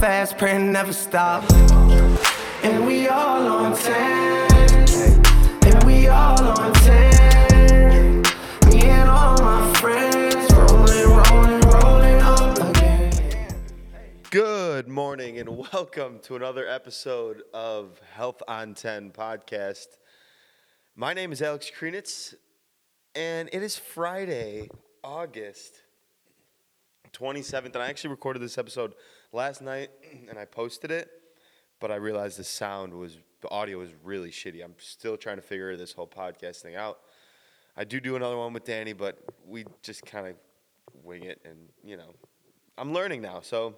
fast, praying never stop. And we all on 10. And we all on 10. Me and all my friends rolling, rolling, rolling up again. Good morning and welcome to another episode of Health on 10 podcast. My name is Alex Krenitz and it is Friday, August 27th. And I actually recorded this episode last night and I posted it, but I realized the sound was, the audio was really shitty. I'm still trying to figure this whole podcast thing out. I do do another one with Danny, but we just kind of wing it and, you know, I'm learning now. So,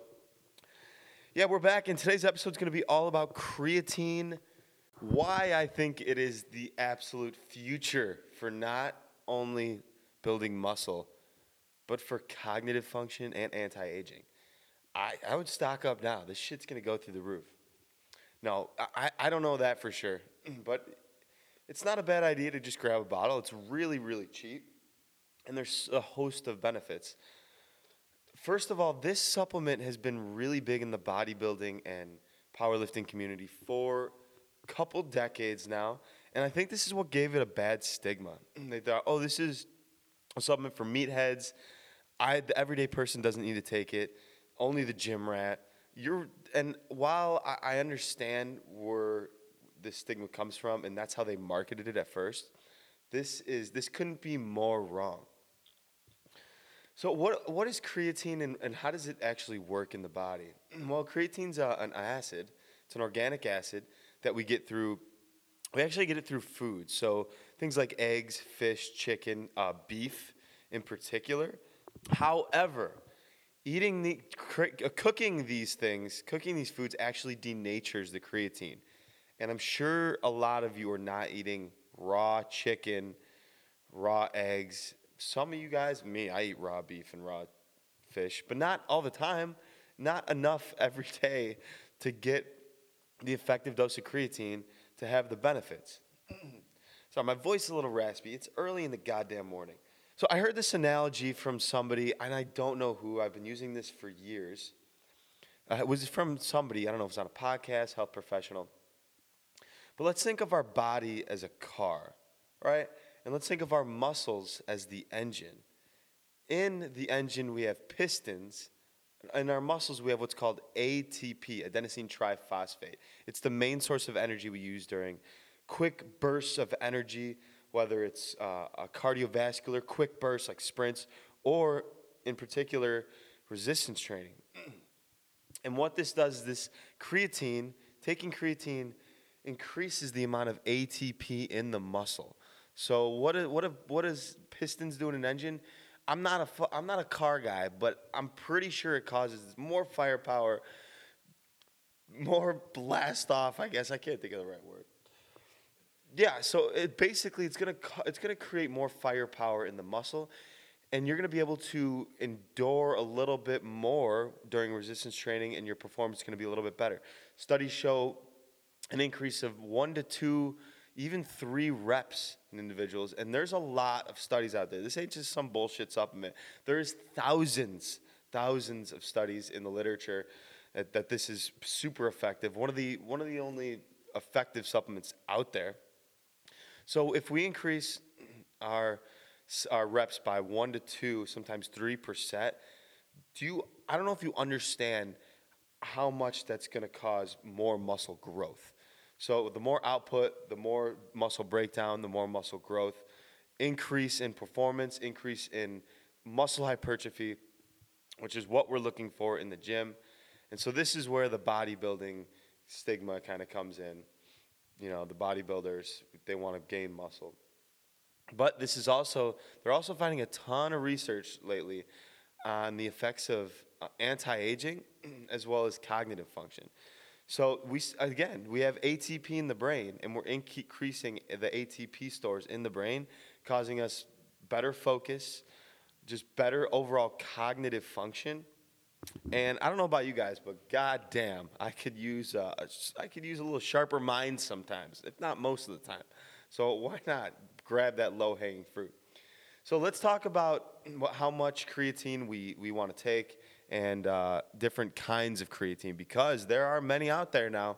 yeah, we're back, and today's episode is going to be all about creatine. Why I think it is the absolute future for not only building muscle, but for cognitive function and anti aging. I, I would stock up now. This shit's going to go through the roof. No, I, I don't know that for sure, but it's not a bad idea to just grab a bottle. It's really, really cheap, and there's a host of benefits. First of all, this supplement has been really big in the bodybuilding and powerlifting community for a couple decades now. And I think this is what gave it a bad stigma. They thought, oh, this is a supplement for meatheads. I, the everyday person doesn't need to take it. Only the gym rat. You're, and while I, I understand where this stigma comes from, and that's how they marketed it at first, this is this couldn't be more wrong. So what what is creatine and, and how does it actually work in the body? Well, creatine's a, an acid. It's an organic acid that we get through. We actually get it through food. So things like eggs, fish, chicken, uh, beef, in particular. However, eating the uh, cooking these things, cooking these foods actually denatures the creatine. And I'm sure a lot of you are not eating raw chicken, raw eggs. Some of you guys, me, I eat raw beef and raw fish, but not all the time, not enough every day to get the effective dose of creatine to have the benefits. Sorry, my voice is a little raspy. It's early in the goddamn morning. So I heard this analogy from somebody, and I don't know who. I've been using this for years. Uh, it was from somebody, I don't know if it's on a podcast, health professional. But let's think of our body as a car, right? And let's think of our muscles as the engine. In the engine, we have pistons. In our muscles, we have what's called ATP, adenosine triphosphate. It's the main source of energy we use during quick bursts of energy, whether it's uh, a cardiovascular quick burst like sprints, or in particular, resistance training. And what this does is this creatine, taking creatine, increases the amount of ATP in the muscle. So what is, what, what does pistons do in an engine? I'm not a I'm not a car guy, but I'm pretty sure it causes more firepower, more blast off. I guess I can't think of the right word. Yeah, so it basically it's gonna it's gonna create more firepower in the muscle, and you're gonna be able to endure a little bit more during resistance training, and your performance is gonna be a little bit better. Studies show an increase of one to two, even three reps in individuals. And there's a lot of studies out there. This ain't just some bullshit supplement. There's thousands, thousands of studies in the literature that, that this is super effective. One of the one of the only effective supplements out there. So if we increase our our reps by one to two, sometimes three percent, do you? I don't know if you understand how much that's going to cause more muscle growth. So the more output, the more muscle breakdown, the more muscle growth, increase in performance, increase in muscle hypertrophy, which is what we're looking for in the gym. And so this is where the bodybuilding stigma kind of comes in. You know, the bodybuilders, they want to gain muscle. But this is also, they're also finding a ton of research lately on the effects of uh, anti aging as well as cognitive function. So we again we have ATP in the brain, and we're increasing the ATP stores in the brain, causing us better focus, just better overall cognitive function. And I don't know about you guys, but goddamn, I could use uh, I could use a little sharper mind sometimes, if not most of the time. So why not grab that low hanging fruit? So let's talk about how much creatine we, we want to take and uh, different kinds of creatine because there are many out there now.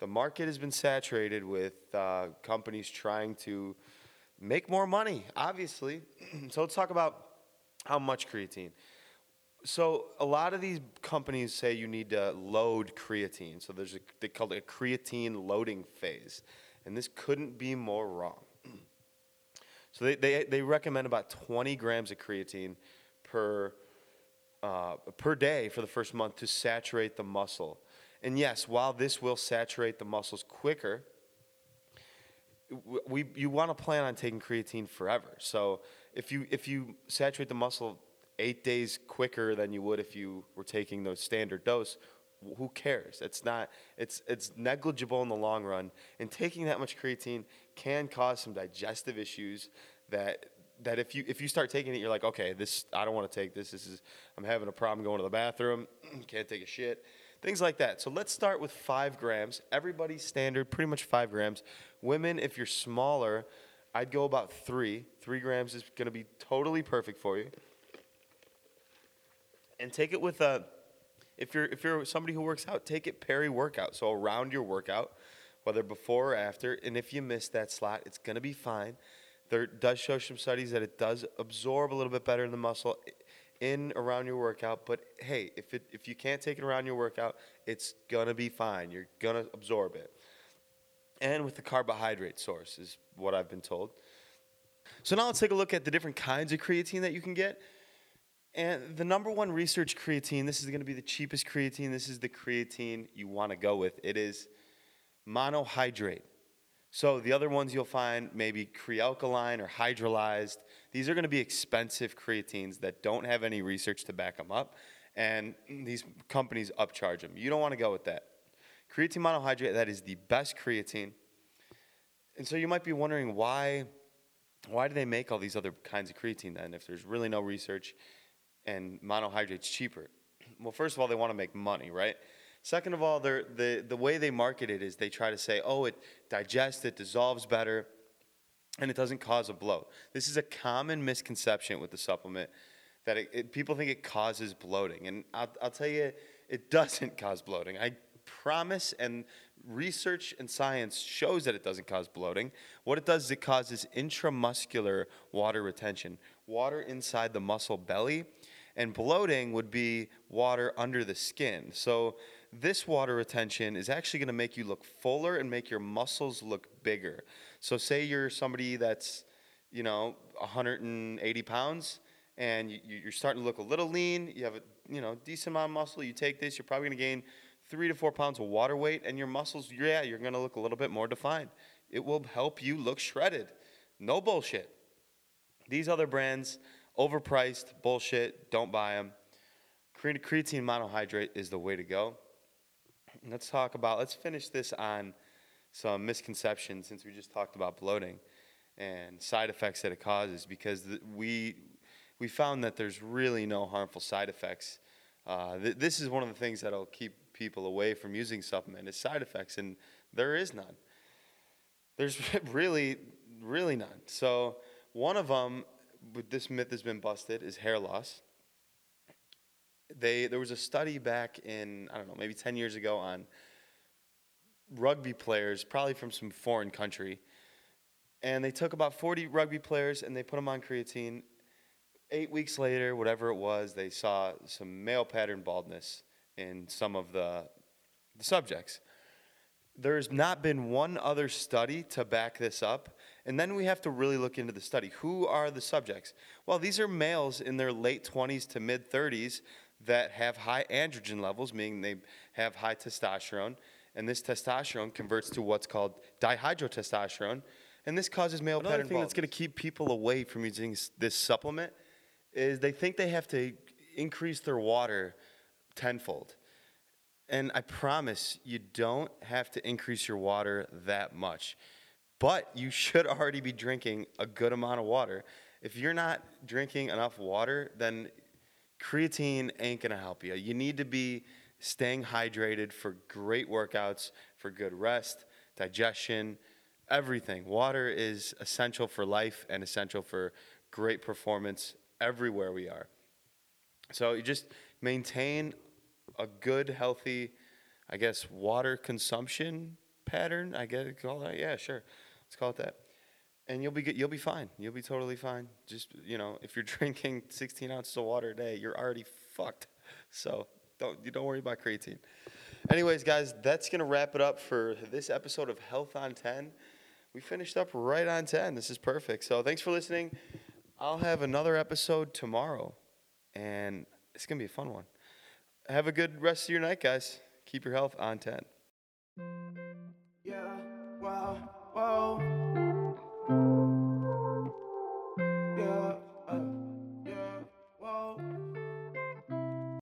The market has been saturated with uh, companies trying to make more money, obviously. so let's talk about how much creatine. So a lot of these companies say you need to load creatine. So there's a they call it a creatine loading phase, and this couldn't be more wrong. So they, they, they recommend about 20 grams of creatine per uh, per day for the first month to saturate the muscle. And yes, while this will saturate the muscles quicker, we, you want to plan on taking creatine forever. So if you if you saturate the muscle eight days quicker than you would if you were taking the standard dose, who cares? It's not. It's it's negligible in the long run. And taking that much creatine can cause some digestive issues that that if you if you start taking it, you're like, okay, this I don't want to take this. This is I'm having a problem going to the bathroom. Can't take a shit. Things like that. So let's start with five grams. Everybody's standard, pretty much five grams. Women, if you're smaller, I'd go about three. Three grams is going to be totally perfect for you. And take it with a. If you're if you're somebody who works out, take it peri workout. So around your workout, whether before or after. And if you miss that slot, it's going to be fine. There does show some studies that it does absorb a little bit better in the muscle in around your workout. But hey, if it if you can't take it around your workout, it's gonna be fine. You're gonna absorb it. And with the carbohydrate source is what I've been told. So now let's take a look at the different kinds of creatine that you can get. And the number one research creatine, this is going to be the cheapest creatine. This is the creatine you want to go with. It is monohydrate. So the other ones you'll find maybe Kre-Alkalyn or hydrolyzed. These are going to be expensive creatines that don't have any research to back them up, and these companies upcharge them. You don't want to go with that. Creatine monohydrate, that is the best creatine. And so you might be wondering why, why do they make all these other kinds of creatine then if there's really no research and monohydrate's cheaper? Well, first of all, they want to make money, right? Second of all, the, the way they market it is they try to say, oh, it digests, it dissolves better, and it doesn't cause a bloat. This is a common misconception with the supplement that it, it, people think it causes bloating. And I'll, I'll tell you, it doesn't cause bloating. I promise, and research and science shows that it doesn't cause bloating. What it does is it causes intramuscular water retention, water inside the muscle belly, and bloating would be water under the skin. So this water retention is actually going to make you look fuller and make your muscles look bigger. So, say you're somebody that's, you know, 180 pounds and you, are starting to look a little lean, you have a, you know, decent amount of muscle, you take this, you're probably going to gain three to four pounds of water weight, and your muscles, yeah, you're going to look a little bit more defined. It will help you look shredded. No bullshit. These other brands, overpriced, bullshit, don't buy them. Creatine monohydrate is the way to go let's talk about, let's finish this on some misconceptions since we just talked about bloating and side effects that it causes because the, we, we found that there's really no harmful side effects. Uh, th- this is one of the things that'll keep people away from using supplement is side effects, and there is none. There's really, really none. So one of them, this myth has been busted, is hair loss. They there was a study back in I don't know maybe 10 years ago on rugby players probably from some foreign country and they took about 40 rugby players and they put them on creatine. 8 weeks later whatever it was they saw some male pattern baldness in some of the, the subjects there's not been one other study to back this up and then we have to really look into the study. Who are the subjects? Well, these are males in their late 20s to mid 30s that have high androgen levels, meaning they have high testosterone, and this testosterone converts to what's called dihydrotestosterone, and this causes male Another pattern thing baldness. that's going to keep people away from using this supplement is they think they have to increase their water tenfold. And I promise you don't have to increase your water that much. But you should already be drinking a good amount of water. If you're not drinking enough water, then creatine ain't to help you. You need to be staying hydrated for great workouts, for good rest, digestion, everything. Water is essential for life and essential for great performance everywhere we are. So you just maintain a good, healthy, I guess, water consumption pattern. I it, call that. Yeah, sure. Let's call it that. And you'll be good, you'll be fine. You'll be totally fine. Just you know, if you're drinking 16 ounces of water a day, you're already fucked. So don't you don't worry about creatine. Anyways, guys, that's gonna wrap it up for this episode of Health on 10. We finished up right on 10. This is perfect. So thanks for listening. I'll have another episode tomorrow, and it's gonna be a fun one. Have a good rest of your night, guys. Keep your health on 10. Yeah, wow, whoa.